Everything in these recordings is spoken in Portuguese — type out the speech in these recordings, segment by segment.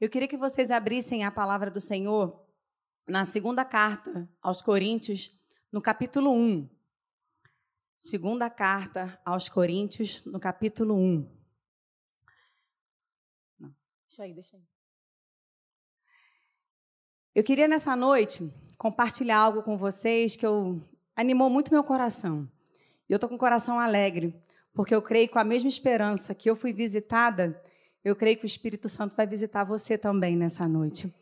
Eu queria que vocês abrissem a palavra do Senhor na segunda carta aos Coríntios, no capítulo 1. Segunda carta aos Coríntios, no capítulo 1. Não, deixa aí, deixa aí. Eu queria nessa noite compartilhar algo com vocês que eu animou muito meu coração. E eu estou com o coração alegre, porque eu creio com a mesma esperança que eu fui visitada, eu creio que o Espírito Santo vai visitar você também nessa noite.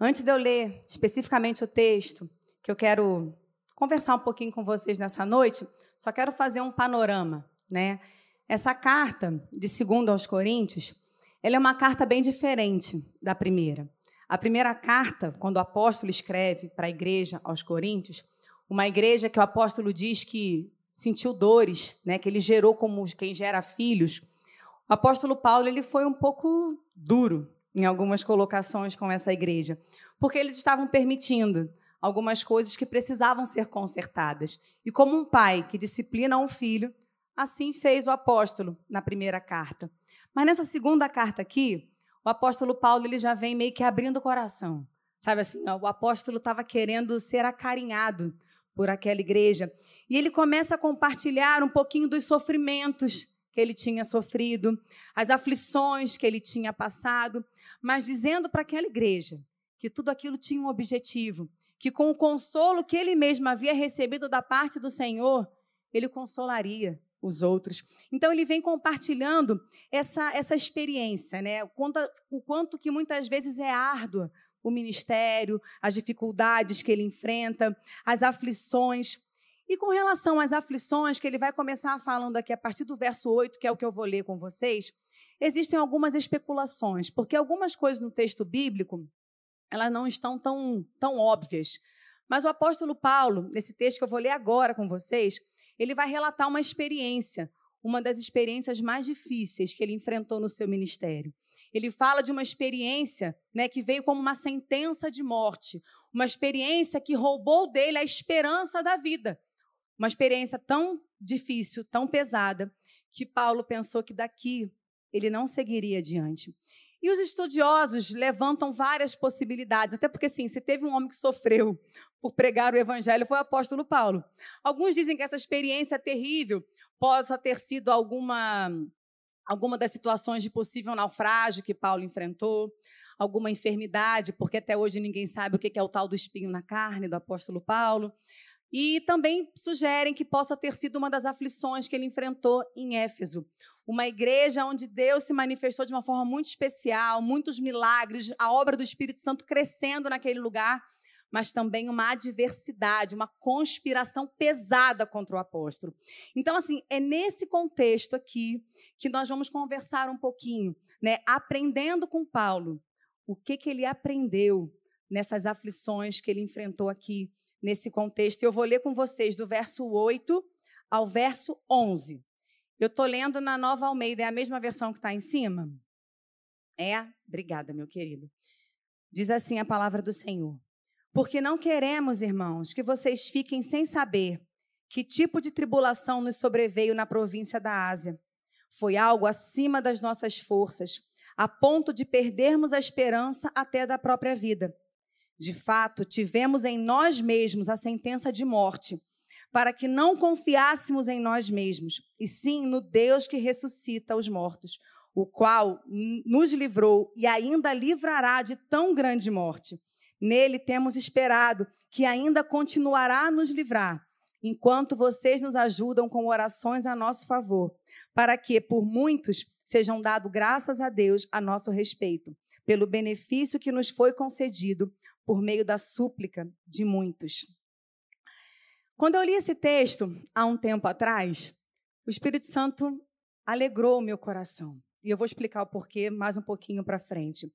Antes de eu ler especificamente o texto, que eu quero conversar um pouquinho com vocês nessa noite, só quero fazer um panorama, né? Essa carta de 2 aos Coríntios, ela é uma carta bem diferente da primeira. A primeira carta, quando o apóstolo escreve para a igreja aos Coríntios, uma igreja que o apóstolo diz que sentiu dores, né, que ele gerou como quem gera filhos. Apóstolo Paulo ele foi um pouco duro em algumas colocações com essa igreja, porque eles estavam permitindo algumas coisas que precisavam ser consertadas. E como um pai que disciplina um filho, assim fez o apóstolo na primeira carta. Mas nessa segunda carta aqui, o apóstolo Paulo ele já vem meio que abrindo o coração. Sabe assim, ó, o apóstolo estava querendo ser acarinhado por aquela igreja. E ele começa a compartilhar um pouquinho dos sofrimentos que ele tinha sofrido, as aflições que ele tinha passado, mas dizendo para aquela igreja que tudo aquilo tinha um objetivo, que com o consolo que ele mesmo havia recebido da parte do Senhor, ele consolaria os outros. Então ele vem compartilhando essa, essa experiência, né? O quanto, o quanto que muitas vezes é árdua o ministério, as dificuldades que ele enfrenta, as aflições. E com relação às aflições, que ele vai começar falando aqui a partir do verso 8, que é o que eu vou ler com vocês, existem algumas especulações, porque algumas coisas no texto bíblico, elas não estão tão, tão óbvias. Mas o apóstolo Paulo, nesse texto que eu vou ler agora com vocês, ele vai relatar uma experiência, uma das experiências mais difíceis que ele enfrentou no seu ministério. Ele fala de uma experiência né, que veio como uma sentença de morte, uma experiência que roubou dele a esperança da vida. Uma experiência tão difícil, tão pesada, que Paulo pensou que daqui ele não seguiria adiante. E os estudiosos levantam várias possibilidades, até porque, sim, se teve um homem que sofreu por pregar o evangelho, foi o apóstolo Paulo. Alguns dizem que essa experiência terrível possa ter sido alguma, alguma das situações de possível naufrágio que Paulo enfrentou, alguma enfermidade, porque até hoje ninguém sabe o que é o tal do espinho na carne do apóstolo Paulo. E também sugerem que possa ter sido uma das aflições que ele enfrentou em Éfeso. Uma igreja onde Deus se manifestou de uma forma muito especial, muitos milagres, a obra do Espírito Santo crescendo naquele lugar, mas também uma adversidade, uma conspiração pesada contra o apóstolo. Então, assim, é nesse contexto aqui que nós vamos conversar um pouquinho, né? Aprendendo com Paulo o que, que ele aprendeu nessas aflições que ele enfrentou aqui nesse contexto. Eu vou ler com vocês do verso 8 ao verso 11. Eu estou lendo na Nova Almeida, é a mesma versão que está em cima? É? Obrigada, meu querido. Diz assim a palavra do Senhor. Porque não queremos, irmãos, que vocês fiquem sem saber que tipo de tribulação nos sobreveio na província da Ásia. Foi algo acima das nossas forças, a ponto de perdermos a esperança até da própria vida. De fato, tivemos em nós mesmos a sentença de morte, para que não confiássemos em nós mesmos, e sim no Deus que ressuscita os mortos, o qual nos livrou e ainda livrará de tão grande morte. Nele temos esperado que ainda continuará a nos livrar, enquanto vocês nos ajudam com orações a nosso favor, para que, por muitos, sejam dado graças a Deus a nosso respeito, pelo benefício que nos foi concedido por meio da súplica de muitos. Quando eu li esse texto há um tempo atrás, o Espírito Santo alegrou o meu coração. E eu vou explicar o porquê mais um pouquinho para frente.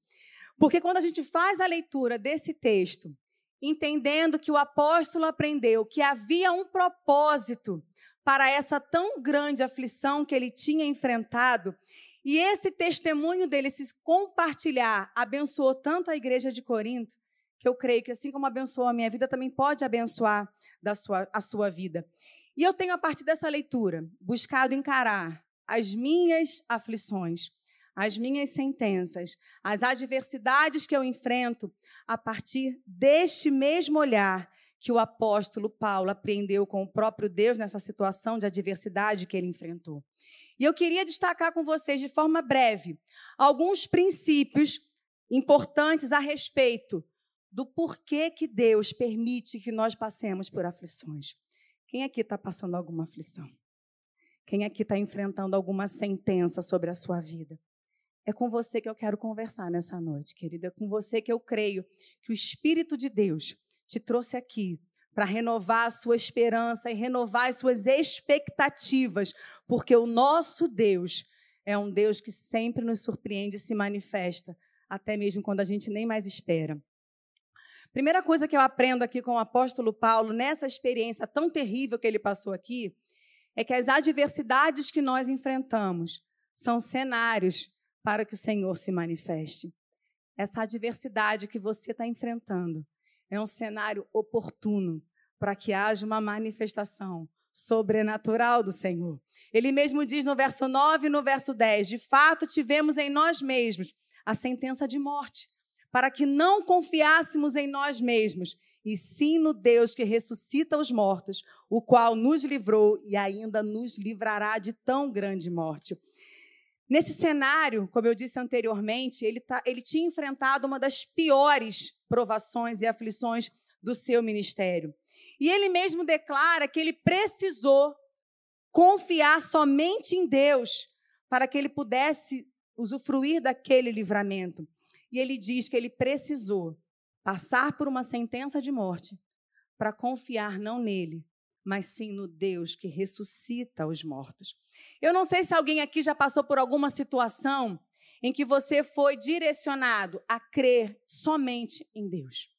Porque quando a gente faz a leitura desse texto, entendendo que o apóstolo aprendeu que havia um propósito para essa tão grande aflição que ele tinha enfrentado, e esse testemunho dele se compartilhar abençoou tanto a igreja de Corinto, que eu creio que assim como abençoou a minha vida, também pode abençoar da sua, a sua vida. E eu tenho, a partir dessa leitura, buscado encarar as minhas aflições, as minhas sentenças, as adversidades que eu enfrento, a partir deste mesmo olhar que o apóstolo Paulo apreendeu com o próprio Deus nessa situação de adversidade que ele enfrentou. E eu queria destacar com vocês, de forma breve, alguns princípios importantes a respeito do porquê que Deus permite que nós passemos por aflições. Quem aqui está passando alguma aflição? Quem aqui está enfrentando alguma sentença sobre a sua vida? É com você que eu quero conversar nessa noite, querida. É com você que eu creio que o Espírito de Deus te trouxe aqui para renovar a sua esperança e renovar as suas expectativas, porque o nosso Deus é um Deus que sempre nos surpreende e se manifesta, até mesmo quando a gente nem mais espera. Primeira coisa que eu aprendo aqui com o apóstolo Paulo, nessa experiência tão terrível que ele passou aqui, é que as adversidades que nós enfrentamos são cenários para que o Senhor se manifeste. Essa adversidade que você está enfrentando é um cenário oportuno para que haja uma manifestação sobrenatural do Senhor. Ele mesmo diz no verso 9 e no verso 10: De fato, tivemos em nós mesmos a sentença de morte, para que não confiássemos em nós mesmos, e sim no Deus que ressuscita os mortos, o qual nos livrou e ainda nos livrará de tão grande morte. Nesse cenário, como eu disse anteriormente, ele, tá, ele tinha enfrentado uma das piores provações e aflições do seu ministério. E ele mesmo declara que ele precisou confiar somente em Deus para que ele pudesse usufruir daquele livramento. E ele diz que ele precisou passar por uma sentença de morte para confiar não nele, mas sim no Deus que ressuscita os mortos. Eu não sei se alguém aqui já passou por alguma situação em que você foi direcionado a crer somente em Deus.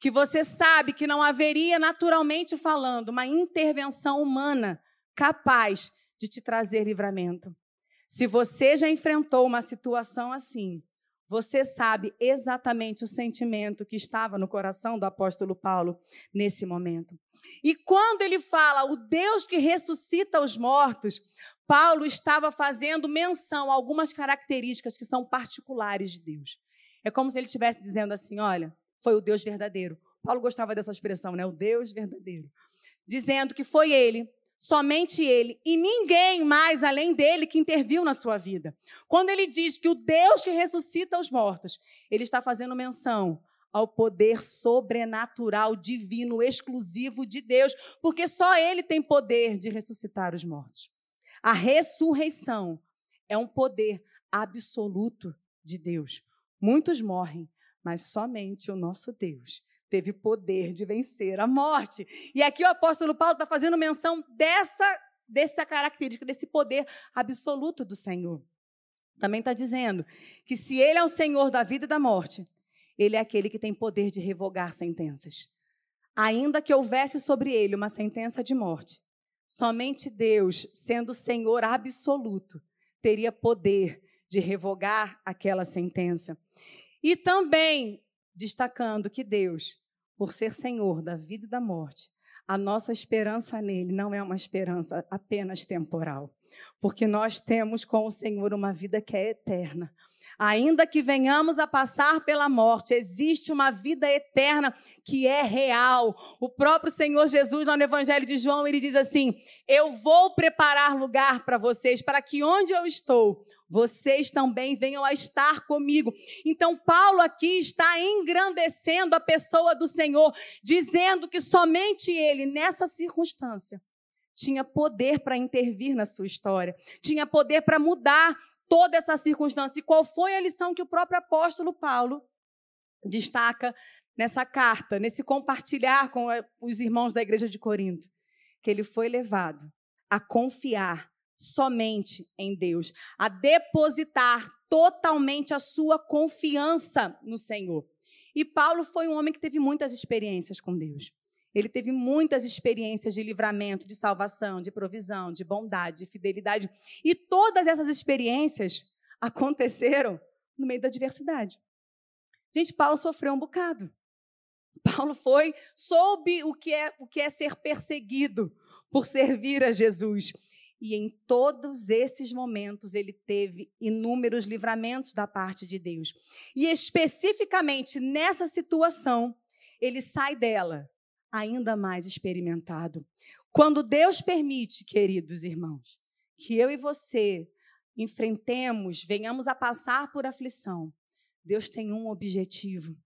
Que você sabe que não haveria, naturalmente falando, uma intervenção humana capaz de te trazer livramento. Se você já enfrentou uma situação assim, você sabe exatamente o sentimento que estava no coração do apóstolo Paulo nesse momento. E quando ele fala o Deus que ressuscita os mortos, Paulo estava fazendo menção a algumas características que são particulares de Deus. É como se ele estivesse dizendo assim: olha, foi o Deus verdadeiro. Paulo gostava dessa expressão, né? O Deus verdadeiro. Dizendo que foi ele, somente ele e ninguém mais além dele que interviu na sua vida. Quando ele diz que o Deus que ressuscita os mortos, ele está fazendo menção ao poder sobrenatural, divino, exclusivo de Deus, porque só ele tem poder de ressuscitar os mortos. A ressurreição é um poder absoluto de Deus. Muitos morrem, mas somente o nosso Deus teve poder de vencer a morte. E aqui o apóstolo Paulo está fazendo menção dessa, dessa característica, desse poder absoluto do Senhor. Também está dizendo que se ele é o Senhor da vida e da morte, ele é aquele que tem poder de revogar sentenças. Ainda que houvesse sobre ele uma sentença de morte, somente Deus, sendo o Senhor absoluto, teria poder de revogar aquela sentença. E também destacando que Deus, por ser Senhor da vida e da morte, a nossa esperança nele não é uma esperança apenas temporal, porque nós temos com o Senhor uma vida que é eterna, Ainda que venhamos a passar pela morte, existe uma vida eterna que é real. O próprio Senhor Jesus, no Evangelho de João, ele diz assim: Eu vou preparar lugar para vocês, para que onde eu estou, vocês também venham a estar comigo. Então, Paulo aqui está engrandecendo a pessoa do Senhor, dizendo que somente ele, nessa circunstância, tinha poder para intervir na sua história, tinha poder para mudar toda essa circunstância. E qual foi a lição que o próprio apóstolo Paulo destaca nessa carta, nesse compartilhar com os irmãos da igreja de Corinto? Que ele foi levado a confiar somente em Deus, a depositar totalmente a sua confiança no Senhor. E Paulo foi um homem que teve muitas experiências com Deus. Ele teve muitas experiências de livramento, de salvação, de provisão, de bondade, de fidelidade. E todas essas experiências aconteceram no meio da adversidade. Gente, Paulo sofreu um bocado. Paulo foi, soube o que é, o que é ser perseguido por servir a Jesus. E em todos esses momentos ele teve inúmeros livramentos da parte de Deus. E especificamente nessa situação, ele sai dela ainda mais experimentado. Quando Deus permite, queridos irmãos, que eu e você enfrentemos, venhamos a passar por aflição, Deus tem um objetivo: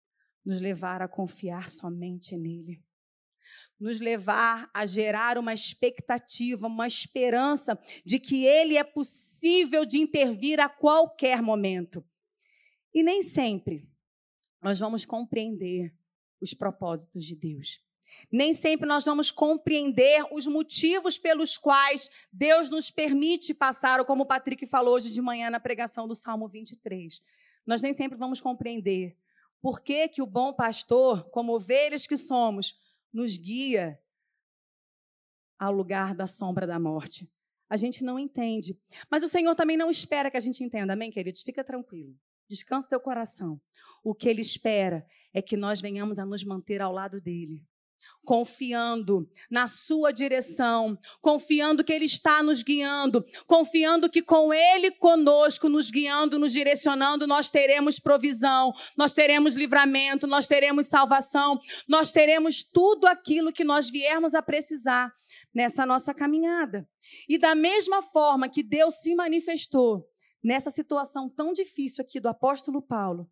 nos levar a confiar somente nele nos levar a gerar uma expectativa, uma esperança de que Ele é possível de intervir a qualquer momento. E nem sempre nós vamos compreender os propósitos de Deus. Nem sempre nós vamos compreender os motivos pelos quais Deus nos permite passar, ou como o Patrick falou hoje de manhã na pregação do Salmo 23. Nós nem sempre vamos compreender por que, que o bom pastor, como ovelhas que somos, nos guia ao lugar da sombra da morte. A gente não entende. Mas o Senhor também não espera que a gente entenda. Amém, queridos? Fica tranquilo. Descansa teu coração. O que Ele espera é que nós venhamos a nos manter ao lado dEle confiando na sua direção, confiando que ele está nos guiando, confiando que com ele conosco, nos guiando, nos direcionando, nós teremos provisão, nós teremos livramento, nós teremos salvação, nós teremos tudo aquilo que nós viermos a precisar nessa nossa caminhada. E da mesma forma que Deus se manifestou nessa situação tão difícil aqui do apóstolo Paulo,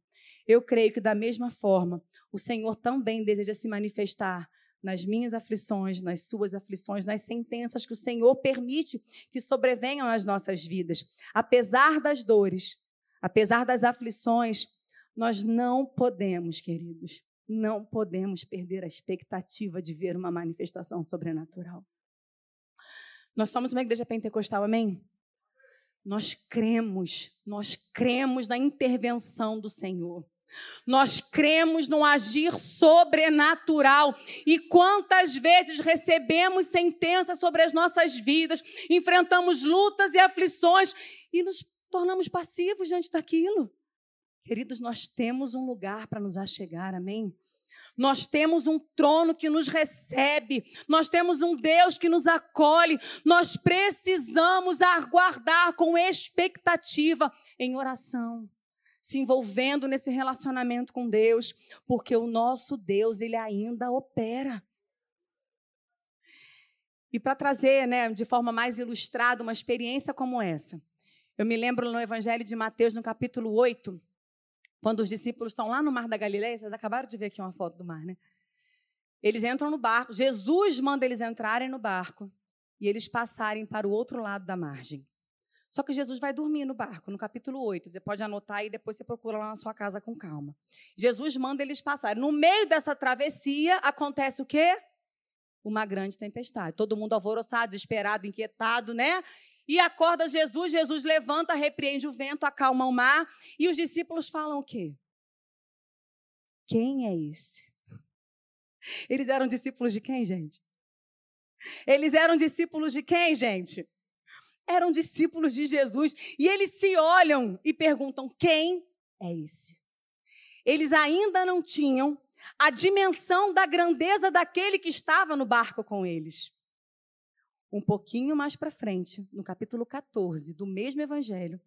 eu creio que da mesma forma o Senhor também deseja se manifestar nas minhas aflições, nas suas aflições, nas sentenças que o Senhor permite que sobrevenham nas nossas vidas. Apesar das dores, apesar das aflições, nós não podemos, queridos, não podemos perder a expectativa de ver uma manifestação sobrenatural. Nós somos uma igreja pentecostal, amém? Nós cremos, nós cremos na intervenção do Senhor. Nós cremos no agir sobrenatural. E quantas vezes recebemos sentenças sobre as nossas vidas, enfrentamos lutas e aflições e nos tornamos passivos diante daquilo. Queridos, nós temos um lugar para nos achegar, amém? Nós temos um trono que nos recebe, nós temos um Deus que nos acolhe, nós precisamos aguardar com expectativa em oração se envolvendo nesse relacionamento com Deus, porque o nosso Deus, ele ainda opera. E para trazer, né, de forma mais ilustrada, uma experiência como essa, eu me lembro no Evangelho de Mateus, no capítulo 8, quando os discípulos estão lá no Mar da Galileia, vocês acabaram de ver aqui uma foto do mar, né? Eles entram no barco, Jesus manda eles entrarem no barco e eles passarem para o outro lado da margem. Só que Jesus vai dormir no barco, no capítulo 8. Você pode anotar e depois você procura lá na sua casa com calma. Jesus manda eles passarem. No meio dessa travessia, acontece o quê? Uma grande tempestade. Todo mundo alvoroçado, desesperado, inquietado, né? E acorda Jesus, Jesus levanta, repreende o vento, acalma o mar. E os discípulos falam o quê? Quem é esse? Eles eram discípulos de quem, gente? Eles eram discípulos de quem, gente? Eram discípulos de Jesus e eles se olham e perguntam: quem é esse? Eles ainda não tinham a dimensão da grandeza daquele que estava no barco com eles. Um pouquinho mais para frente, no capítulo 14 do mesmo evangelho,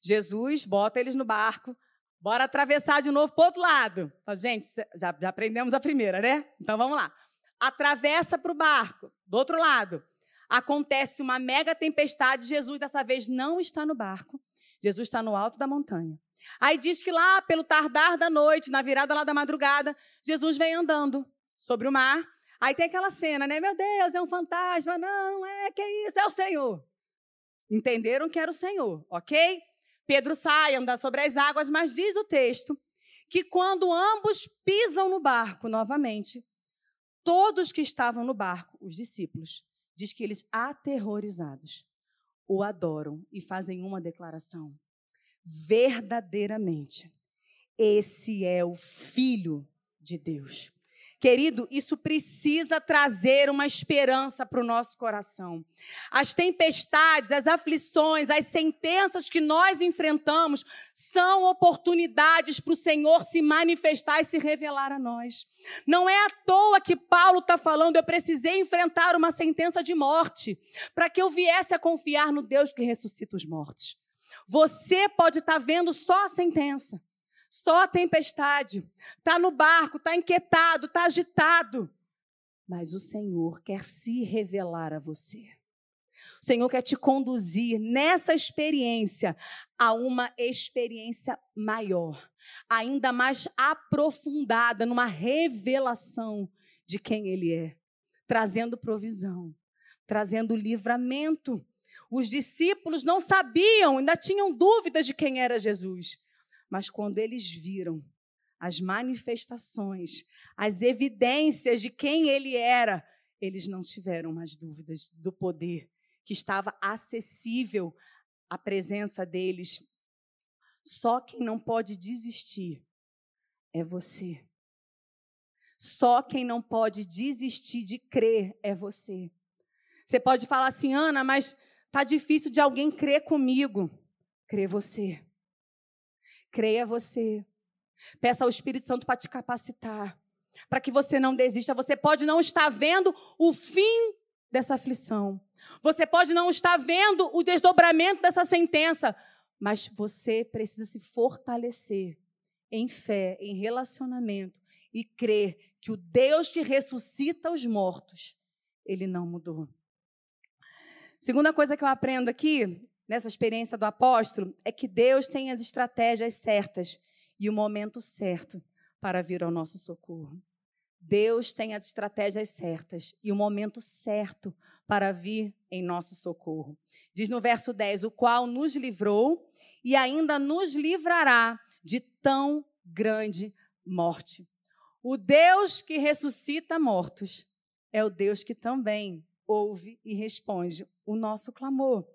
Jesus bota eles no barco, bora atravessar de novo para o outro lado. Gente, já, já aprendemos a primeira, né? Então vamos lá. Atravessa para o barco, do outro lado acontece uma mega tempestade, Jesus dessa vez não está no barco, Jesus está no alto da montanha. Aí diz que lá, pelo tardar da noite, na virada lá da madrugada, Jesus vem andando sobre o mar. Aí tem aquela cena, né? Meu Deus, é um fantasma. Não, é que é isso, é o Senhor. Entenderam que era o Senhor, ok? Pedro sai, anda sobre as águas, mas diz o texto que quando ambos pisam no barco novamente, todos que estavam no barco, os discípulos, diz que eles, aterrorizados, o adoram e fazem uma declaração. Verdadeiramente, esse é o Filho de Deus. Querido, isso precisa trazer uma esperança para o nosso coração. As tempestades, as aflições, as sentenças que nós enfrentamos são oportunidades para o Senhor se manifestar e se revelar a nós. Não é à toa que Paulo está falando, eu precisei enfrentar uma sentença de morte para que eu viesse a confiar no Deus que ressuscita os mortos. Você pode estar tá vendo só a sentença só a tempestade. Está no barco, está inquietado, está agitado. Mas o Senhor quer se revelar a você. O Senhor quer te conduzir nessa experiência a uma experiência maior, ainda mais aprofundada, numa revelação de quem Ele é, trazendo provisão, trazendo livramento. Os discípulos não sabiam, ainda tinham dúvidas de quem era Jesus. Mas quando eles viram as manifestações, as evidências de quem ele era, eles não tiveram mais dúvidas do poder que estava acessível à presença deles. Só quem não pode desistir é você. Só quem não pode desistir de crer é você. Você pode falar assim, Ana, mas tá difícil de alguém crer comigo. Crê você. Creia você. Peça ao Espírito Santo para te capacitar, para que você não desista. Você pode não estar vendo o fim dessa aflição. Você pode não estar vendo o desdobramento dessa sentença, mas você precisa se fortalecer em fé, em relacionamento e crer que o Deus que ressuscita os mortos, ele não mudou. Segunda coisa que eu aprendo aqui nessa experiência do apóstolo é que Deus tem as estratégias certas e o momento certo para vir ao nosso socorro. Deus tem as estratégias certas e o momento certo para vir em nosso socorro. Diz no verso 10: O qual nos livrou e ainda nos livrará de tão grande morte. O Deus que ressuscita mortos é o Deus que também ouve e responde o nosso clamor.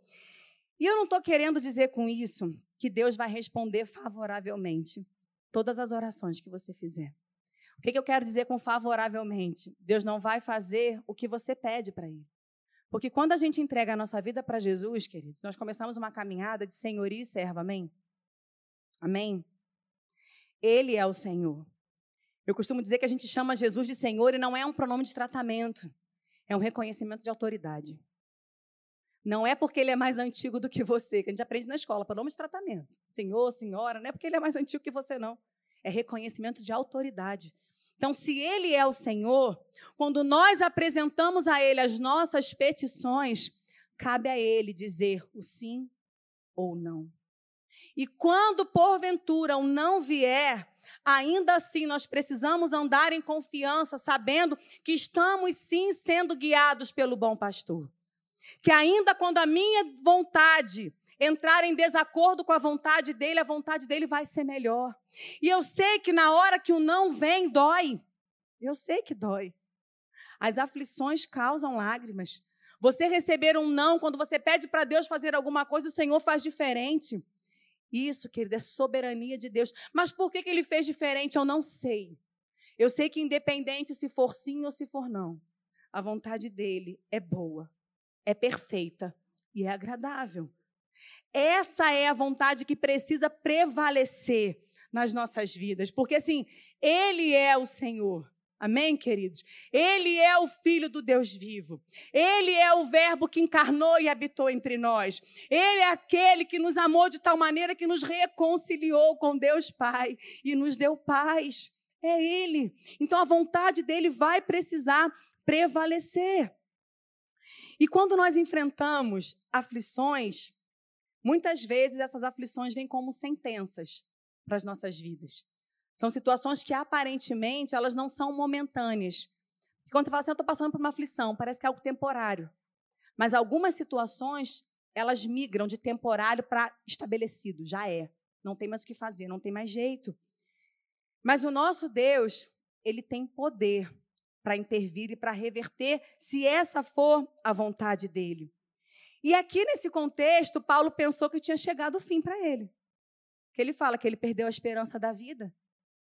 E eu não estou querendo dizer com isso que Deus vai responder favoravelmente todas as orações que você fizer. O que, que eu quero dizer com favoravelmente? Deus não vai fazer o que você pede para Ele. Porque quando a gente entrega a nossa vida para Jesus, queridos, nós começamos uma caminhada de senhoria e serva, amém? Amém? Ele é o Senhor. Eu costumo dizer que a gente chama Jesus de Senhor e não é um pronome de tratamento, é um reconhecimento de autoridade. Não é porque ele é mais antigo do que você, que a gente aprende na escola, para nome de tratamento. Senhor, senhora, não é porque ele é mais antigo que você, não. É reconhecimento de autoridade. Então, se ele é o Senhor, quando nós apresentamos a ele as nossas petições, cabe a ele dizer o sim ou não. E quando porventura o não vier, ainda assim nós precisamos andar em confiança, sabendo que estamos sim sendo guiados pelo bom pastor que ainda quando a minha vontade entrar em desacordo com a vontade dele, a vontade dele vai ser melhor. E eu sei que na hora que o não vem, dói. Eu sei que dói. As aflições causam lágrimas. Você receber um não, quando você pede para Deus fazer alguma coisa, o Senhor faz diferente. Isso, querido, é soberania de Deus. Mas por que, que ele fez diferente? Eu não sei. Eu sei que, independente se for sim ou se for não, a vontade dele é boa é perfeita e é agradável. Essa é a vontade que precisa prevalecer nas nossas vidas, porque assim, Ele é o Senhor. Amém, queridos? Ele é o Filho do Deus vivo. Ele é o Verbo que encarnou e habitou entre nós. Ele é aquele que nos amou de tal maneira que nos reconciliou com Deus Pai e nos deu paz. É Ele. Então a vontade dele vai precisar prevalecer. E quando nós enfrentamos aflições, muitas vezes essas aflições vêm como sentenças para as nossas vidas. São situações que aparentemente elas não são momentâneas. Quando você fala assim, eu estou passando por uma aflição, parece que é algo temporário. Mas algumas situações, elas migram de temporário para estabelecido, já é. Não tem mais o que fazer, não tem mais jeito. Mas o nosso Deus, ele tem poder para intervir e para reverter, se essa for a vontade dele. E aqui nesse contexto, Paulo pensou que tinha chegado o fim para ele. Que ele fala que ele perdeu a esperança da vida.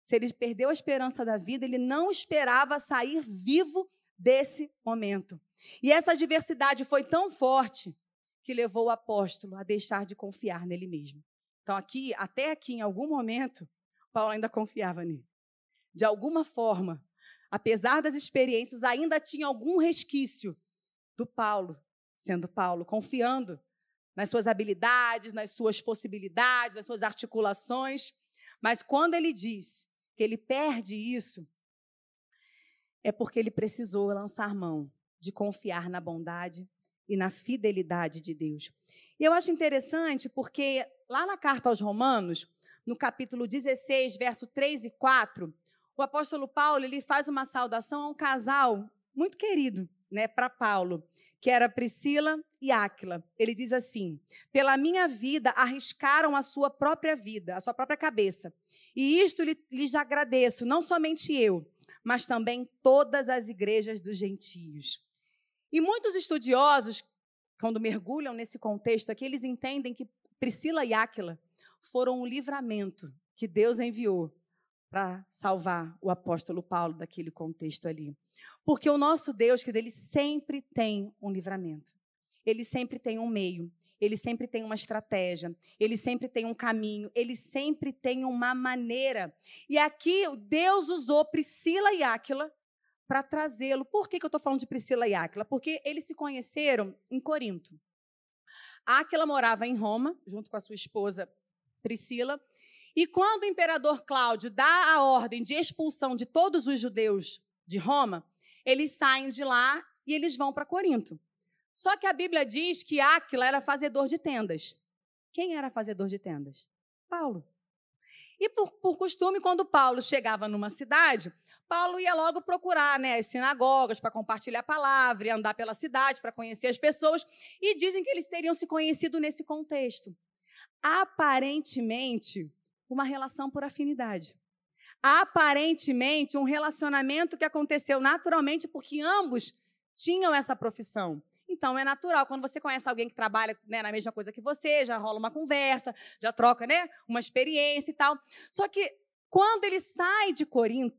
se ele perdeu a esperança da vida, ele não esperava sair vivo desse momento. E essa adversidade foi tão forte que levou o apóstolo a deixar de confiar nele mesmo. Então, aqui, até aqui, em algum momento, Paulo ainda confiava nele. De alguma forma, apesar das experiências, ainda tinha algum resquício do Paulo, sendo Paulo, confiando nas suas habilidades, nas suas possibilidades, nas suas articulações. Mas quando ele diz que ele perde isso, é porque ele precisou lançar mão de confiar na bondade e na fidelidade de Deus. E eu acho interessante porque lá na carta aos Romanos, no capítulo 16, verso 3 e 4, o apóstolo Paulo ele faz uma saudação a um casal muito querido, né, para Paulo, que era Priscila e Áquila. Ele diz assim: "Pela minha vida arriscaram a sua própria vida, a sua própria cabeça. E isto lhes agradeço, não somente eu, mas também todas as igrejas dos gentios." E muitos estudiosos, quando mergulham nesse contexto aqui, eles entendem que Priscila e Áquila foram um livramento que Deus enviou para salvar o apóstolo Paulo daquele contexto ali. Porque o nosso Deus, que ele sempre tem um livramento. Ele sempre tem um meio, ele sempre tem uma estratégia, ele sempre tem um caminho, ele sempre tem uma maneira. E aqui Deus usou Priscila e Áquila para trazê-lo. Por que, que eu estou falando de Priscila e Áquila? Porque eles se conheceram em Corinto. Áquila morava em Roma, junto com a sua esposa Priscila, e quando o imperador Cláudio dá a ordem de expulsão de todos os judeus de Roma, eles saem de lá e eles vão para Corinto. Só que a Bíblia diz que Áquila era fazedor de tendas. Quem era fazedor de tendas? Paulo. E por, por costume, quando Paulo chegava numa cidade, Paulo ia logo procurar né, as sinagogas para compartilhar a palavra, e andar pela cidade para conhecer as pessoas. E dizem que eles teriam se conhecido nesse contexto. Aparentemente, uma relação por afinidade. Aparentemente, um relacionamento que aconteceu naturalmente porque ambos tinham essa profissão. Então é natural quando você conhece alguém que trabalha né, na mesma coisa que você, já rola uma conversa, já troca né, uma experiência e tal. Só que quando ele sai de Corinto,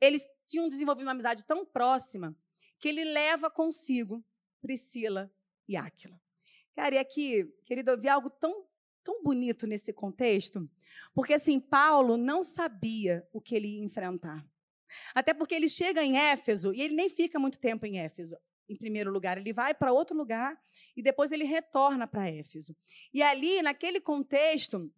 eles tinham desenvolvido uma amizade tão próxima que ele leva consigo Priscila e Áquila. Cara, e aqui, querido, eu vi algo tão tão bonito nesse contexto, porque assim, Paulo não sabia o que ele ia enfrentar. Até porque ele chega em Éfeso e ele nem fica muito tempo em Éfeso. Em primeiro lugar, ele vai para outro lugar e depois ele retorna para Éfeso. E ali, naquele contexto,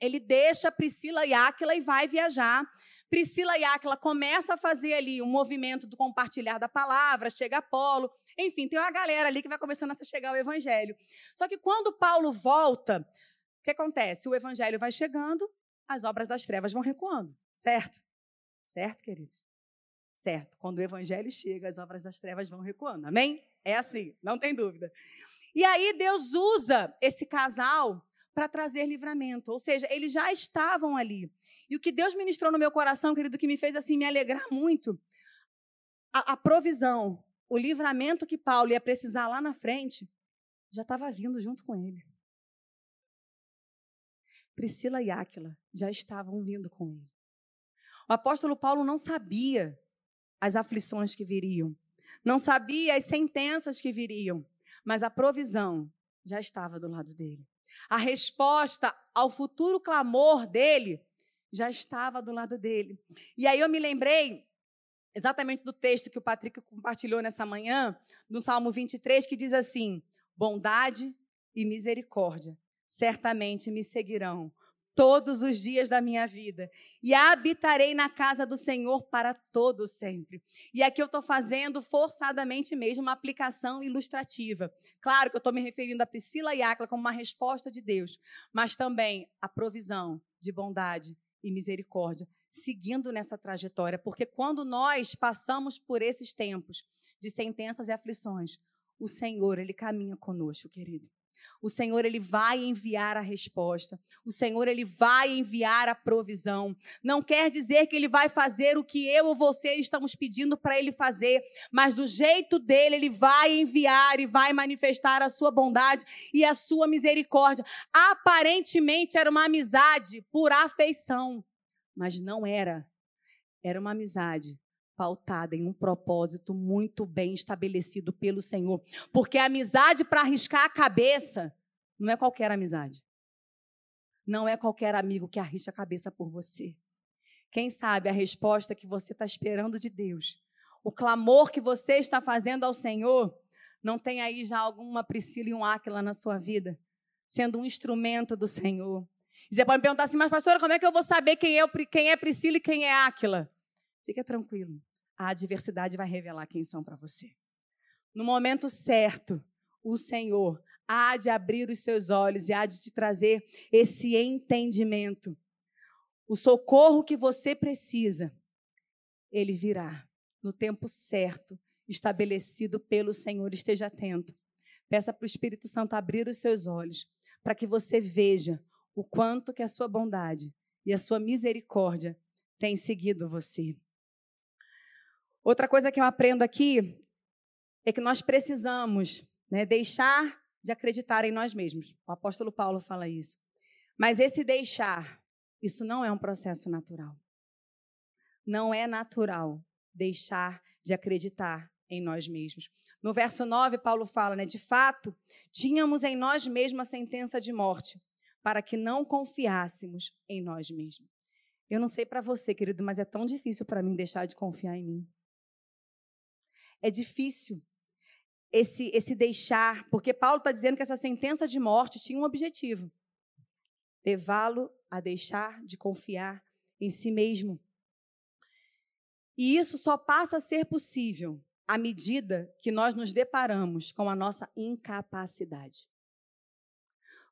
ele deixa Priscila e Áquila e vai viajar. Priscila e Áquila começa a fazer ali um movimento do compartilhar da palavra, chega Apolo, enfim, tem uma galera ali que vai começando a chegar ao evangelho. Só que quando Paulo volta, o que acontece? O evangelho vai chegando, as obras das trevas vão recuando, certo? Certo, queridos? Certo. Quando o evangelho chega, as obras das trevas vão recuando. Amém? É assim, não tem dúvida. E aí Deus usa esse casal para trazer livramento, ou seja, eles já estavam ali. E o que Deus ministrou no meu coração, querido, que me fez assim me alegrar muito, a, a provisão, o livramento que Paulo ia precisar lá na frente, já estava vindo junto com ele. Priscila e Áquila já estavam vindo com ele. O apóstolo Paulo não sabia as aflições que viriam, não sabia as sentenças que viriam, mas a provisão já estava do lado dele. A resposta ao futuro clamor dele já estava do lado dele. E aí eu me lembrei exatamente do texto que o Patrick compartilhou nessa manhã, no Salmo 23, que diz assim: bondade e misericórdia certamente me seguirão todos os dias da minha vida e habitarei na casa do Senhor para todo sempre. E aqui eu estou fazendo forçadamente mesmo uma aplicação ilustrativa. Claro que eu estou me referindo a Priscila e como uma resposta de Deus, mas também a provisão de bondade e misericórdia, seguindo nessa trajetória, porque quando nós passamos por esses tempos de sentenças e aflições, o Senhor, ele caminha conosco, querido. O Senhor ele vai enviar a resposta. O Senhor ele vai enviar a provisão. Não quer dizer que ele vai fazer o que eu ou você estamos pedindo para ele fazer, mas do jeito dele ele vai enviar e vai manifestar a sua bondade e a sua misericórdia. Aparentemente era uma amizade por afeição, mas não era era uma amizade pautada em um propósito muito bem estabelecido pelo Senhor. Porque a amizade para arriscar a cabeça não é qualquer amizade. Não é qualquer amigo que arrisca a cabeça por você. Quem sabe a resposta que você está esperando de Deus, o clamor que você está fazendo ao Senhor, não tem aí já alguma Priscila e um Áquila na sua vida, sendo um instrumento do Senhor. E você pode me perguntar assim, mas pastora, como é que eu vou saber quem é, quem é Priscila e quem é Áquila? Fica tranquilo, a adversidade vai revelar quem são para você. No momento certo, o Senhor há de abrir os seus olhos e há de te trazer esse entendimento. O socorro que você precisa, ele virá no tempo certo, estabelecido pelo Senhor. Esteja atento. Peça para o Espírito Santo abrir os seus olhos, para que você veja o quanto que a sua bondade e a sua misericórdia têm seguido você. Outra coisa que eu aprendo aqui é que nós precisamos né, deixar de acreditar em nós mesmos. O apóstolo Paulo fala isso. Mas esse deixar, isso não é um processo natural. Não é natural deixar de acreditar em nós mesmos. No verso 9, Paulo fala, né? De fato, tínhamos em nós mesmos a sentença de morte, para que não confiássemos em nós mesmos. Eu não sei para você, querido, mas é tão difícil para mim deixar de confiar em mim. É difícil esse, esse deixar, porque Paulo está dizendo que essa sentença de morte tinha um objetivo: levá-lo a deixar de confiar em si mesmo. E isso só passa a ser possível à medida que nós nos deparamos com a nossa incapacidade.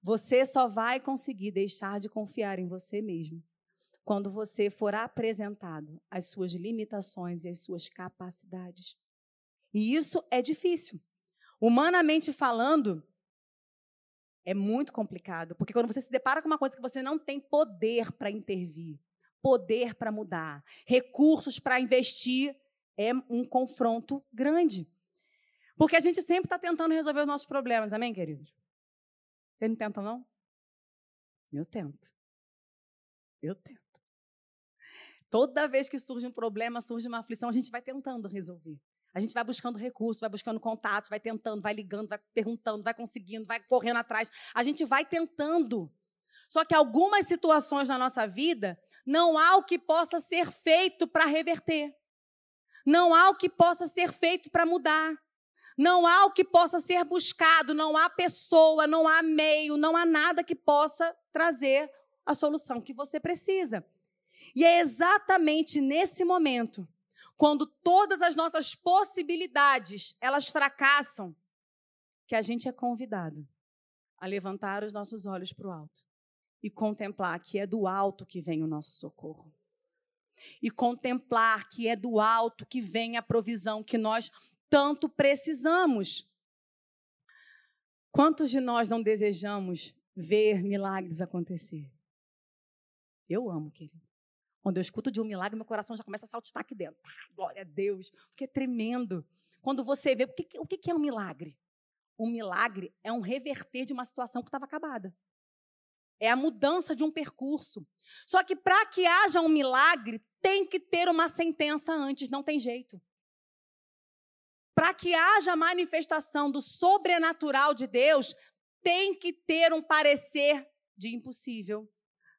Você só vai conseguir deixar de confiar em você mesmo quando você for apresentado às suas limitações e às suas capacidades. E isso é difícil. Humanamente falando, é muito complicado, porque quando você se depara com uma coisa que você não tem poder para intervir, poder para mudar, recursos para investir, é um confronto grande. Porque a gente sempre está tentando resolver os nossos problemas, amém, queridos? Vocês não tentam, não? Eu tento. Eu tento. Toda vez que surge um problema, surge uma aflição, a gente vai tentando resolver. A gente vai buscando recursos, vai buscando contatos, vai tentando, vai ligando, vai perguntando, vai conseguindo, vai correndo atrás. A gente vai tentando. Só que algumas situações na nossa vida não há o que possa ser feito para reverter. Não há o que possa ser feito para mudar. Não há o que possa ser buscado, não há pessoa, não há meio, não há nada que possa trazer a solução que você precisa. E é exatamente nesse momento, quando todas as nossas possibilidades, elas fracassam, que a gente é convidado a levantar os nossos olhos para o alto e contemplar que é do alto que vem o nosso socorro. E contemplar que é do alto que vem a provisão que nós tanto precisamos. Quantos de nós não desejamos ver milagres acontecer? Eu amo, querido. Quando eu escuto de um milagre, meu coração já começa a saltitar aqui dentro. Glória a Deus, porque é tremendo. Quando você vê, o que, o que é um milagre? Um milagre é um reverter de uma situação que estava acabada. É a mudança de um percurso. Só que para que haja um milagre, tem que ter uma sentença antes, não tem jeito. Para que haja manifestação do sobrenatural de Deus, tem que ter um parecer de impossível.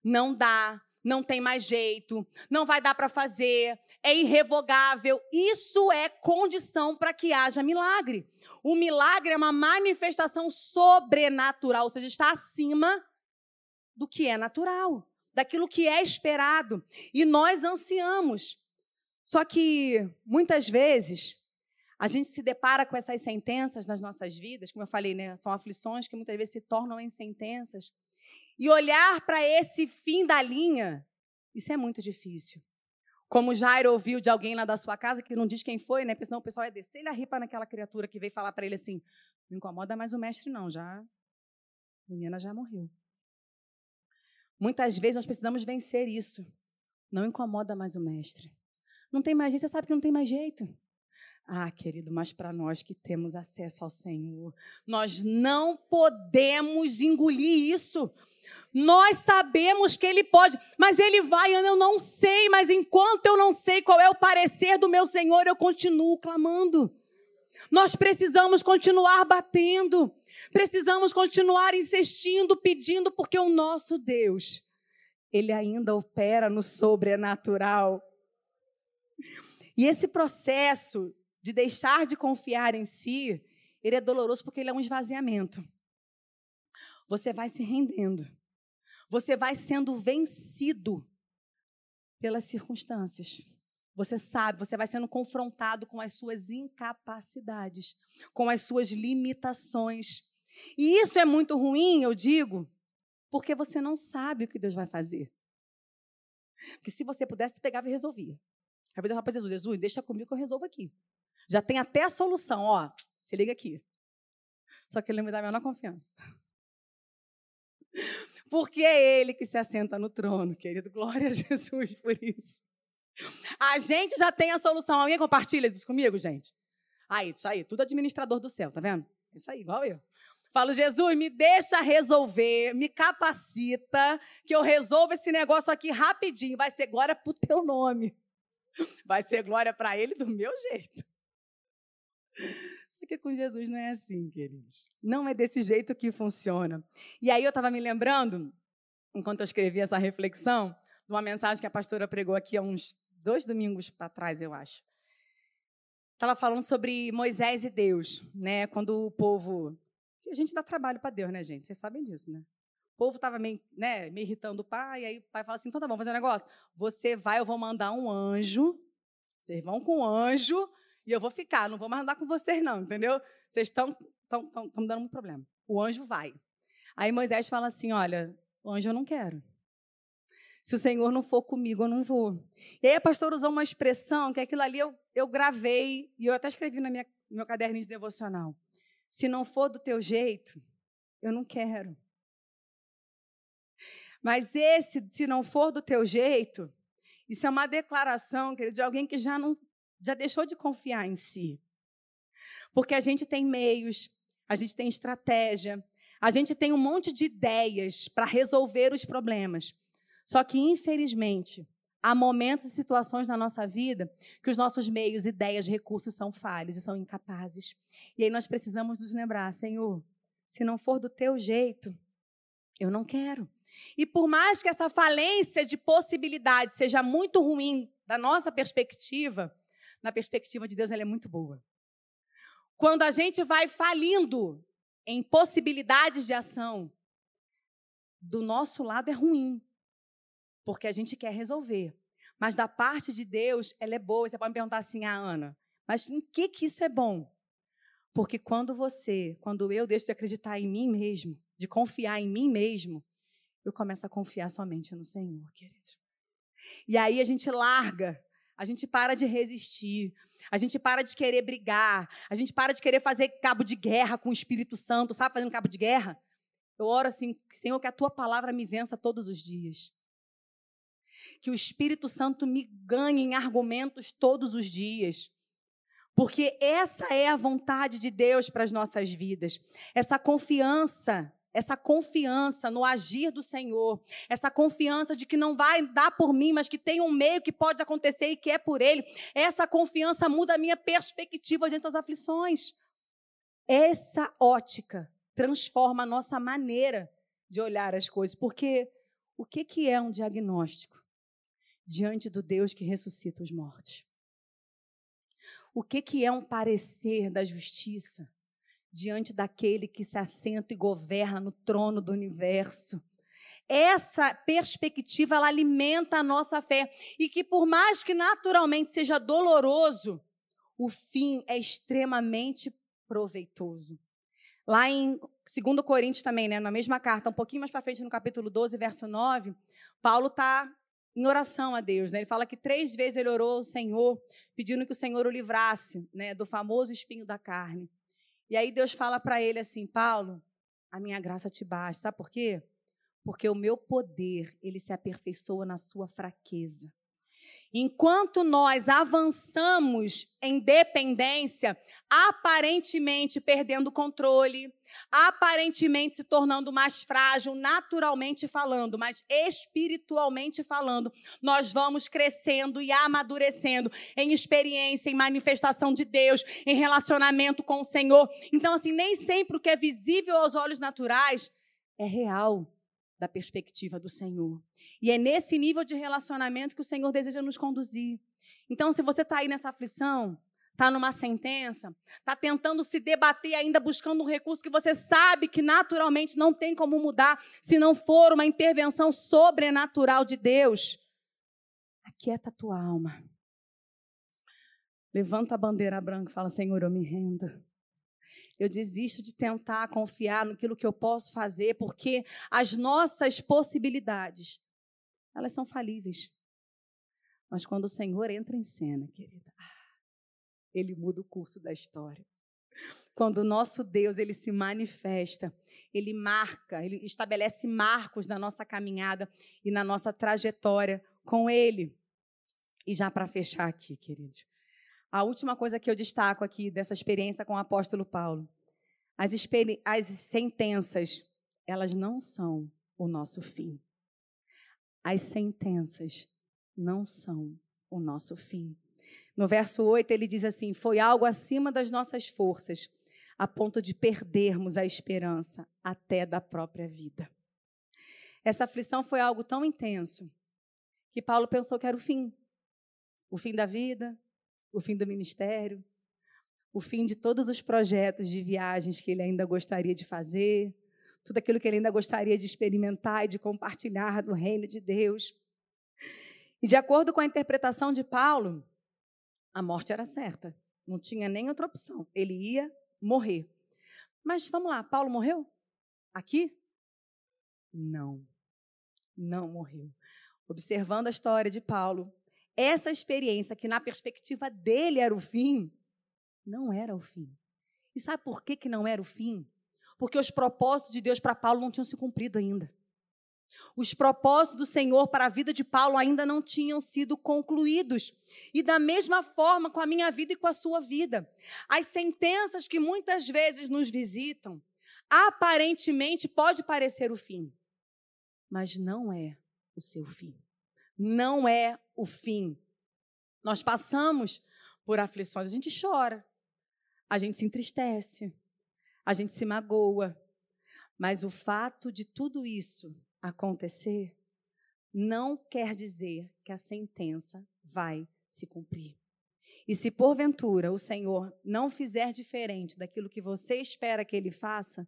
Não dá, não tem mais jeito, não vai dar para fazer, é irrevogável. Isso é condição para que haja milagre. O milagre é uma manifestação sobrenatural, ou seja, está acima do que é natural, daquilo que é esperado. E nós ansiamos. Só que, muitas vezes, a gente se depara com essas sentenças nas nossas vidas, como eu falei, né? São aflições que muitas vezes se tornam em sentenças. E olhar para esse fim da linha, isso é muito difícil. Como Jairo ouviu de alguém lá da sua casa, que não diz quem foi, né? Porque senão o pessoal ia descer a ripa naquela criatura que veio falar para ele assim: não incomoda mais o mestre, não, já. A menina já morreu. Muitas vezes nós precisamos vencer isso. Não incomoda mais o mestre. Não tem mais jeito, você sabe que não tem mais jeito. Ah, querido, mas para nós que temos acesso ao Senhor, nós não podemos engolir isso. Nós sabemos que Ele pode, mas Ele vai, eu não sei, mas enquanto eu não sei qual é o parecer do meu Senhor, eu continuo clamando. Nós precisamos continuar batendo, precisamos continuar insistindo, pedindo, porque o nosso Deus, Ele ainda opera no sobrenatural. E esse processo de deixar de confiar em si, ele é doloroso porque ele é um esvaziamento. Você vai se rendendo. Você vai sendo vencido pelas circunstâncias. Você sabe, você vai sendo confrontado com as suas incapacidades, com as suas limitações. E isso é muito ruim, eu digo, porque você não sabe o que Deus vai fazer. Porque se você pudesse, pegava e resolvia. Às vezes eu falo para Jesus, Jesus, deixa comigo que eu resolvo aqui. Já tem até a solução, ó. Se liga aqui. Só que ele não me dá a menor confiança. Porque é ele que se assenta no trono, querido. Glória a Jesus por isso. A gente já tem a solução. Alguém compartilha isso comigo, gente? Aí, isso aí, tudo administrador do céu, tá vendo? Isso aí, igual eu. Falo, Jesus, me deixa resolver, me capacita, que eu resolvo esse negócio aqui rapidinho. Vai ser glória pro teu nome. Vai ser glória para ele do meu jeito. Só que com Jesus não é assim, queridos. Não é desse jeito que funciona. E aí eu estava me lembrando, enquanto eu escrevi essa reflexão, de uma mensagem que a pastora pregou aqui há uns dois domingos para trás, eu acho. Estava falando sobre Moisés e Deus, né? Quando o povo. A gente dá trabalho para Deus, né, gente? Vocês sabem disso, né? O povo estava me, né, me irritando o pai, e aí o pai fala assim: então tá bom, fazer um negócio. Você vai, eu vou mandar um anjo. Vocês vão com o anjo e eu vou ficar, não vou mais andar com vocês, não, entendeu? Vocês estão me dando muito problema. O anjo vai. Aí Moisés fala assim: olha, o anjo eu não quero. Se o Senhor não for comigo, eu não vou. E aí a pastora usou uma expressão que aquilo ali eu, eu gravei, e eu até escrevi na minha, no meu caderninho de devocional. Se não for do teu jeito, eu não quero. Mas esse, se não for do teu jeito, isso é uma declaração de alguém que já não já deixou de confiar em si. Porque a gente tem meios, a gente tem estratégia, a gente tem um monte de ideias para resolver os problemas. Só que, infelizmente, há momentos e situações na nossa vida que os nossos meios, ideias, recursos são falhos e são incapazes. E aí nós precisamos nos lembrar, Senhor, se não for do teu jeito, eu não quero. E por mais que essa falência de possibilidade seja muito ruim da nossa perspectiva, na perspectiva de Deus, ela é muito boa. Quando a gente vai falindo em possibilidades de ação, do nosso lado é ruim, porque a gente quer resolver. Mas da parte de Deus, ela é boa. Você pode me perguntar assim, ah, Ana, mas em que, que isso é bom? Porque quando você, quando eu deixo de acreditar em mim mesmo, de confiar em mim mesmo, eu começo a confiar somente no Senhor, querido. E aí a gente larga a gente para de resistir. A gente para de querer brigar. A gente para de querer fazer cabo de guerra com o Espírito Santo. Sabe fazendo cabo de guerra? Eu oro assim, Senhor, que a tua palavra me vença todos os dias. Que o Espírito Santo me ganhe em argumentos todos os dias. Porque essa é a vontade de Deus para as nossas vidas. Essa confiança essa confiança no agir do Senhor, essa confiança de que não vai dar por mim, mas que tem um meio que pode acontecer e que é por Ele, essa confiança muda a minha perspectiva diante das aflições. Essa ótica transforma a nossa maneira de olhar as coisas, porque o que, que é um diagnóstico diante do Deus que ressuscita os mortos? O que, que é um parecer da justiça diante daquele que se assenta e governa no trono do universo. Essa perspectiva ela alimenta a nossa fé e que por mais que naturalmente seja doloroso, o fim é extremamente proveitoso. Lá em 2 Coríntios também, né, na mesma carta, um pouquinho mais para frente, no capítulo 12, verso 9, Paulo está em oração a Deus. Né? Ele fala que três vezes ele orou ao Senhor, pedindo que o Senhor o livrasse né, do famoso espinho da carne. E aí Deus fala para ele assim: Paulo, a minha graça te basta. Sabe por quê? Porque o meu poder, ele se aperfeiçoa na sua fraqueza. Enquanto nós avançamos em dependência, aparentemente perdendo controle, aparentemente se tornando mais frágil, naturalmente falando, mas espiritualmente falando, nós vamos crescendo e amadurecendo em experiência, em manifestação de Deus, em relacionamento com o Senhor. Então, assim, nem sempre o que é visível aos olhos naturais é real da perspectiva do Senhor. E é nesse nível de relacionamento que o Senhor deseja nos conduzir. Então, se você está aí nessa aflição, está numa sentença, está tentando se debater ainda buscando um recurso que você sabe que naturalmente não tem como mudar se não for uma intervenção sobrenatural de Deus, aquieta a tua alma. Levanta a bandeira branca e fala: Senhor, eu me rendo. Eu desisto de tentar confiar naquilo que eu posso fazer, porque as nossas possibilidades, elas são falíveis. Mas quando o Senhor entra em cena, querida, ele muda o curso da história. Quando o nosso Deus, ele se manifesta, ele marca, ele estabelece marcos na nossa caminhada e na nossa trajetória com ele. E já para fechar aqui, queridos, a última coisa que eu destaco aqui dessa experiência com o apóstolo Paulo. As, as sentenças, elas não são o nosso fim. As sentenças não são o nosso fim. No verso 8, ele diz assim: Foi algo acima das nossas forças, a ponto de perdermos a esperança até da própria vida. Essa aflição foi algo tão intenso que Paulo pensou que era o fim. O fim da vida, o fim do ministério, o fim de todos os projetos de viagens que ele ainda gostaria de fazer, tudo aquilo que ele ainda gostaria de experimentar e de compartilhar do reino de Deus. E de acordo com a interpretação de Paulo, a morte era certa, não tinha nem outra opção, ele ia morrer. Mas vamos lá, Paulo morreu? Aqui? Não, não morreu. Observando a história de Paulo, essa experiência, que na perspectiva dele era o fim, não era o fim. E sabe por que, que não era o fim? Porque os propósitos de Deus para Paulo não tinham se cumprido ainda. Os propósitos do Senhor para a vida de Paulo ainda não tinham sido concluídos. E da mesma forma com a minha vida e com a sua vida. As sentenças que muitas vezes nos visitam, aparentemente pode parecer o fim, mas não é o seu fim não é o fim. Nós passamos por aflições, a gente chora, a gente se entristece, a gente se magoa, mas o fato de tudo isso acontecer não quer dizer que a sentença vai se cumprir. E se porventura o Senhor não fizer diferente daquilo que você espera que ele faça,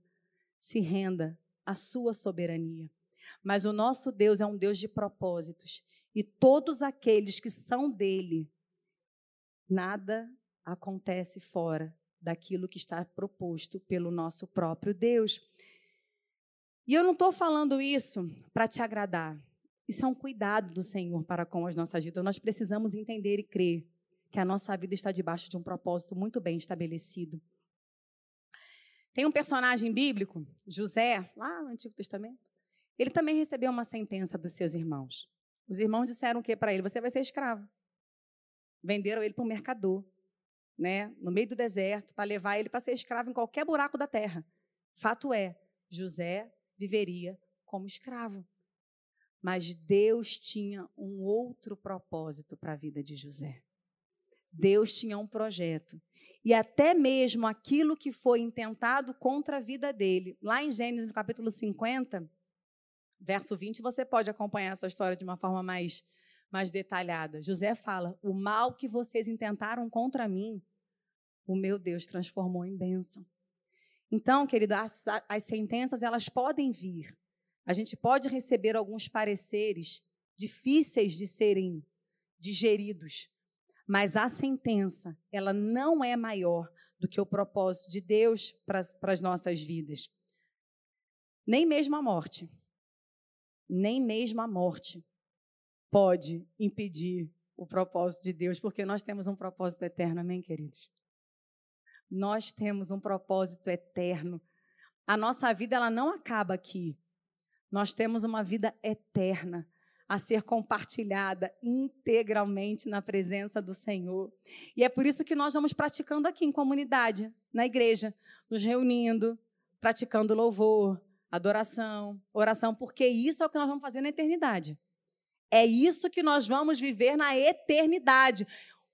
se renda à sua soberania. Mas o nosso Deus é um Deus de propósitos e todos aqueles que são dele, nada acontece fora daquilo que está proposto pelo nosso próprio Deus. E eu não estou falando isso para te agradar. Isso é um cuidado do Senhor para com as nossas vidas. Nós precisamos entender e crer que a nossa vida está debaixo de um propósito muito bem estabelecido. Tem um personagem bíblico, José, lá no Antigo Testamento. Ele também recebeu uma sentença dos seus irmãos. Os irmãos disseram o que para ele? Você vai ser escravo. Venderam ele para um mercador, né, no meio do deserto, para levar ele para ser escravo em qualquer buraco da terra. Fato é, José viveria como escravo. Mas Deus tinha um outro propósito para a vida de José. Deus tinha um projeto. E até mesmo aquilo que foi intentado contra a vida dele, lá em Gênesis, no capítulo 50, verso 20, você pode acompanhar essa história de uma forma mais, mais detalhada. José fala: O mal que vocês intentaram contra mim, o meu Deus transformou em bênção. Então, querido, as, as sentenças elas podem vir. A gente pode receber alguns pareceres difíceis de serem digeridos, mas a sentença ela não é maior do que o propósito de Deus para as nossas vidas. Nem mesmo a morte nem mesmo a morte pode impedir o propósito de Deus, porque nós temos um propósito eterno, amém, queridos? Nós temos um propósito eterno. A nossa vida ela não acaba aqui. Nós temos uma vida eterna. a ser compartilhada integralmente na presença do Senhor. E é por isso que nós vamos praticando aqui em comunidade, na igreja, nos reunindo, praticando louvor, adoração, oração, porque isso é o que nós vamos fazer na eternidade. É isso que nós vamos viver na eternidade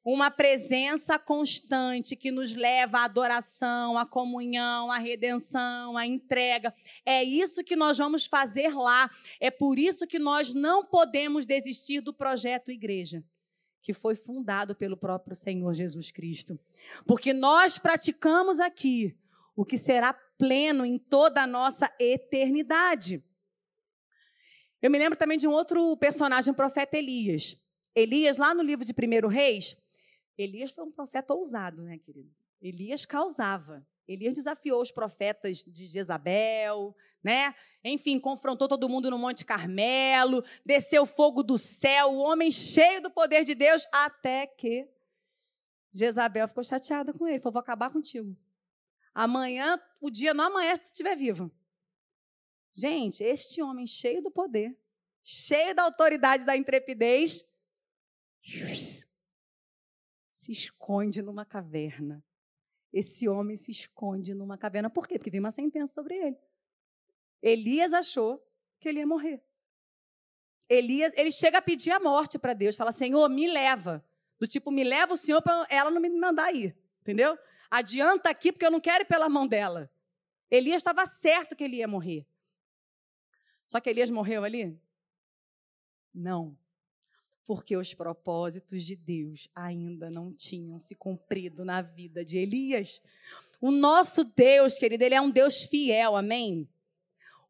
uma presença constante que nos leva à adoração, à comunhão, à redenção, à entrega. É isso que nós vamos fazer lá. É por isso que nós não podemos desistir do projeto Igreja, que foi fundado pelo próprio Senhor Jesus Cristo. Porque nós praticamos aqui o que será pleno em toda a nossa eternidade. Eu me lembro também de um outro personagem, o profeta Elias. Elias, lá no livro de 1 Reis, Elias foi um profeta ousado, né, querido? Elias causava. Elias desafiou os profetas de Jezabel, né? Enfim, confrontou todo mundo no Monte Carmelo, desceu fogo do céu, o homem cheio do poder de Deus, até que Jezabel ficou chateada com ele, falou: vou acabar contigo. Amanhã, o dia não amanhece se tu estiver vivo. Gente, este homem cheio do poder, cheio da autoridade, da intrepidez, se esconde numa caverna. Esse homem se esconde numa caverna. Por quê? Porque vem uma sentença sobre ele. Elias achou que ele ia morrer. Elias, ele chega a pedir a morte para Deus, fala: Senhor, me leva. Do tipo, me leva o Senhor para ela não me mandar ir. Entendeu? Adianta aqui, porque eu não quero ir pela mão dela. Elias estava certo que ele ia morrer. Só que Elias morreu ali? Não porque os propósitos de Deus ainda não tinham se cumprido na vida de Elias. O nosso Deus, querido, ele é um Deus fiel, amém?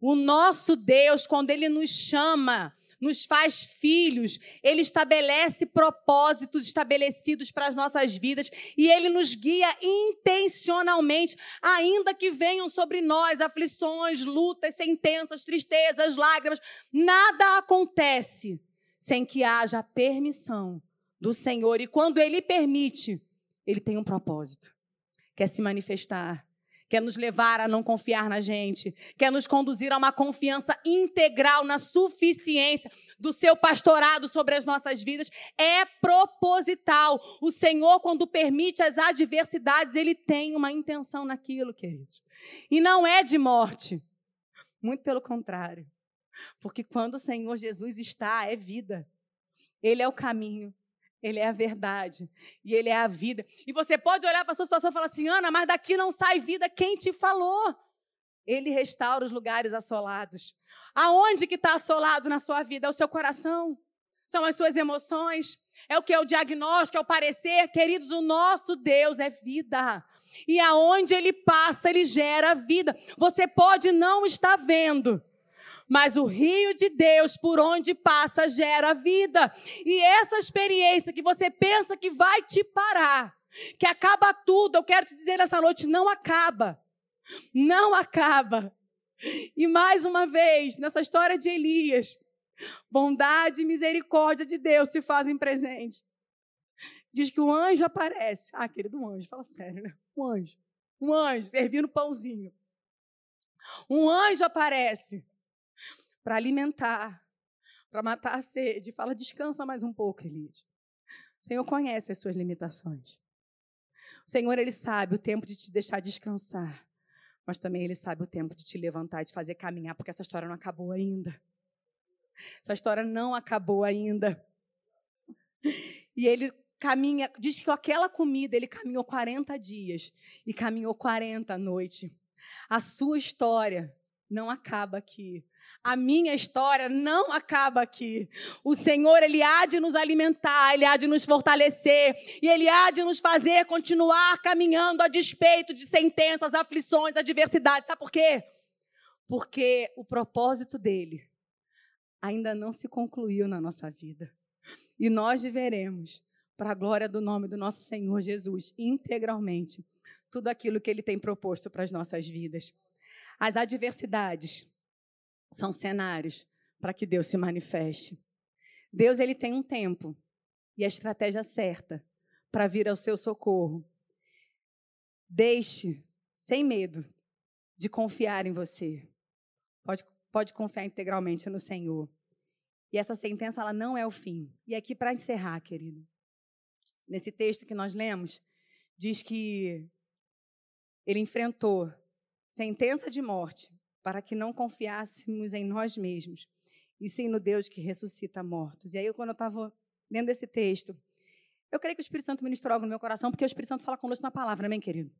O nosso Deus, quando ele nos chama, nos faz filhos, ele estabelece propósitos estabelecidos para as nossas vidas e ele nos guia intencionalmente, ainda que venham sobre nós aflições, lutas, sentenças, tristezas, lágrimas, nada acontece sem que haja permissão do Senhor. E quando Ele permite, Ele tem um propósito. Quer se manifestar, quer nos levar a não confiar na gente, quer nos conduzir a uma confiança integral na suficiência do seu pastorado sobre as nossas vidas. É proposital. O Senhor, quando permite as adversidades, Ele tem uma intenção naquilo, queridos. E não é de morte. Muito pelo contrário. Porque quando o Senhor Jesus está, é vida. Ele é o caminho, ele é a verdade e ele é a vida. E você pode olhar para a sua situação e falar assim: Ana, mas daqui não sai vida. Quem te falou? Ele restaura os lugares assolados. Aonde que está assolado na sua vida? É o seu coração? São as suas emoções? É o que é o diagnóstico, é o parecer? Queridos, o nosso Deus é vida. E aonde ele passa, ele gera vida. Você pode não estar vendo, mas o rio de Deus por onde passa gera vida. E essa experiência que você pensa que vai te parar, que acaba tudo, eu quero te dizer nessa noite, não acaba. Não acaba. E mais uma vez, nessa história de Elias, bondade e misericórdia de Deus se fazem presente. Diz que o anjo aparece. Ah, querido, um anjo, fala sério, né? Um anjo. Um anjo servindo pãozinho. Um anjo aparece para alimentar, para matar a sede. Fala, descansa mais um pouco, Elias. O Senhor conhece as suas limitações. O Senhor, Ele sabe o tempo de te deixar descansar, mas também Ele sabe o tempo de te levantar e de fazer caminhar, porque essa história não acabou ainda. Essa história não acabou ainda. E Ele caminha, diz que aquela comida, Ele caminhou 40 dias e caminhou 40 noites. A sua história não acaba aqui a minha história não acaba aqui. O Senhor, Ele há de nos alimentar, Ele há de nos fortalecer, e Ele há de nos fazer continuar caminhando a despeito de sentenças, aflições, adversidades. Sabe por quê? Porque o propósito dele ainda não se concluiu na nossa vida. E nós viveremos, para a glória do nome do nosso Senhor Jesus, integralmente, tudo aquilo que Ele tem proposto para as nossas vidas. As adversidades são cenários para que Deus se manifeste. Deus ele tem um tempo e a estratégia certa para vir ao seu socorro. Deixe, sem medo, de confiar em você. Pode, pode confiar integralmente no Senhor. E essa sentença ela não é o fim. E aqui para encerrar, querido. Nesse texto que nós lemos, diz que ele enfrentou sentença de morte para que não confiássemos em nós mesmos, e sim no Deus que ressuscita mortos. E aí, quando eu estava lendo esse texto, eu creio que o Espírito Santo ministrou algo no meu coração, porque o Espírito Santo fala conosco na palavra, amém, querido?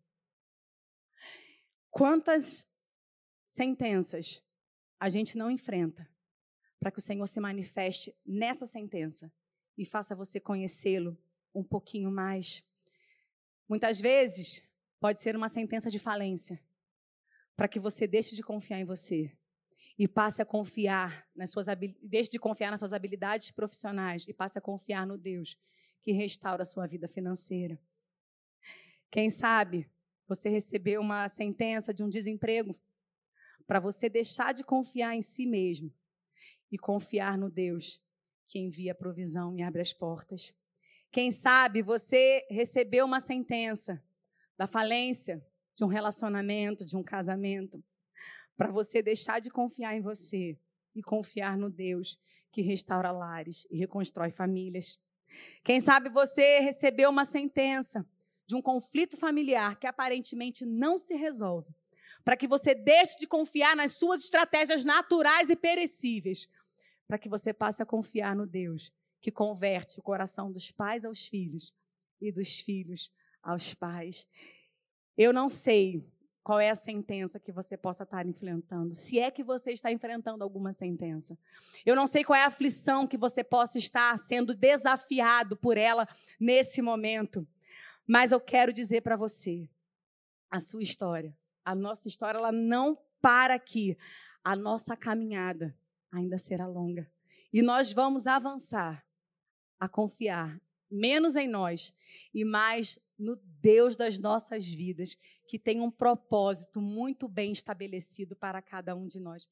Quantas sentenças a gente não enfrenta para que o Senhor se manifeste nessa sentença e faça você conhecê-lo um pouquinho mais? Muitas vezes pode ser uma sentença de falência para que você deixe de confiar em você e passe a confiar nas suas deixe de confiar nas suas habilidades profissionais e passe a confiar no Deus que restaura a sua vida financeira. Quem sabe você recebeu uma sentença de um desemprego para você deixar de confiar em si mesmo e confiar no Deus que envia a provisão e abre as portas. Quem sabe você recebeu uma sentença da falência de um relacionamento, de um casamento, para você deixar de confiar em você e confiar no Deus que restaura lares e reconstrói famílias. Quem sabe você recebeu uma sentença de um conflito familiar que aparentemente não se resolve, para que você deixe de confiar nas suas estratégias naturais e perecíveis, para que você passe a confiar no Deus que converte o coração dos pais aos filhos e dos filhos aos pais. Eu não sei qual é a sentença que você possa estar enfrentando, se é que você está enfrentando alguma sentença. Eu não sei qual é a aflição que você possa estar sendo desafiado por ela nesse momento, mas eu quero dizer para você, a sua história, a nossa história, ela não para aqui. A nossa caminhada ainda será longa. E nós vamos avançar a confiar menos em nós e mais no Deus das nossas vidas, que tem um propósito muito bem estabelecido para cada um de nós.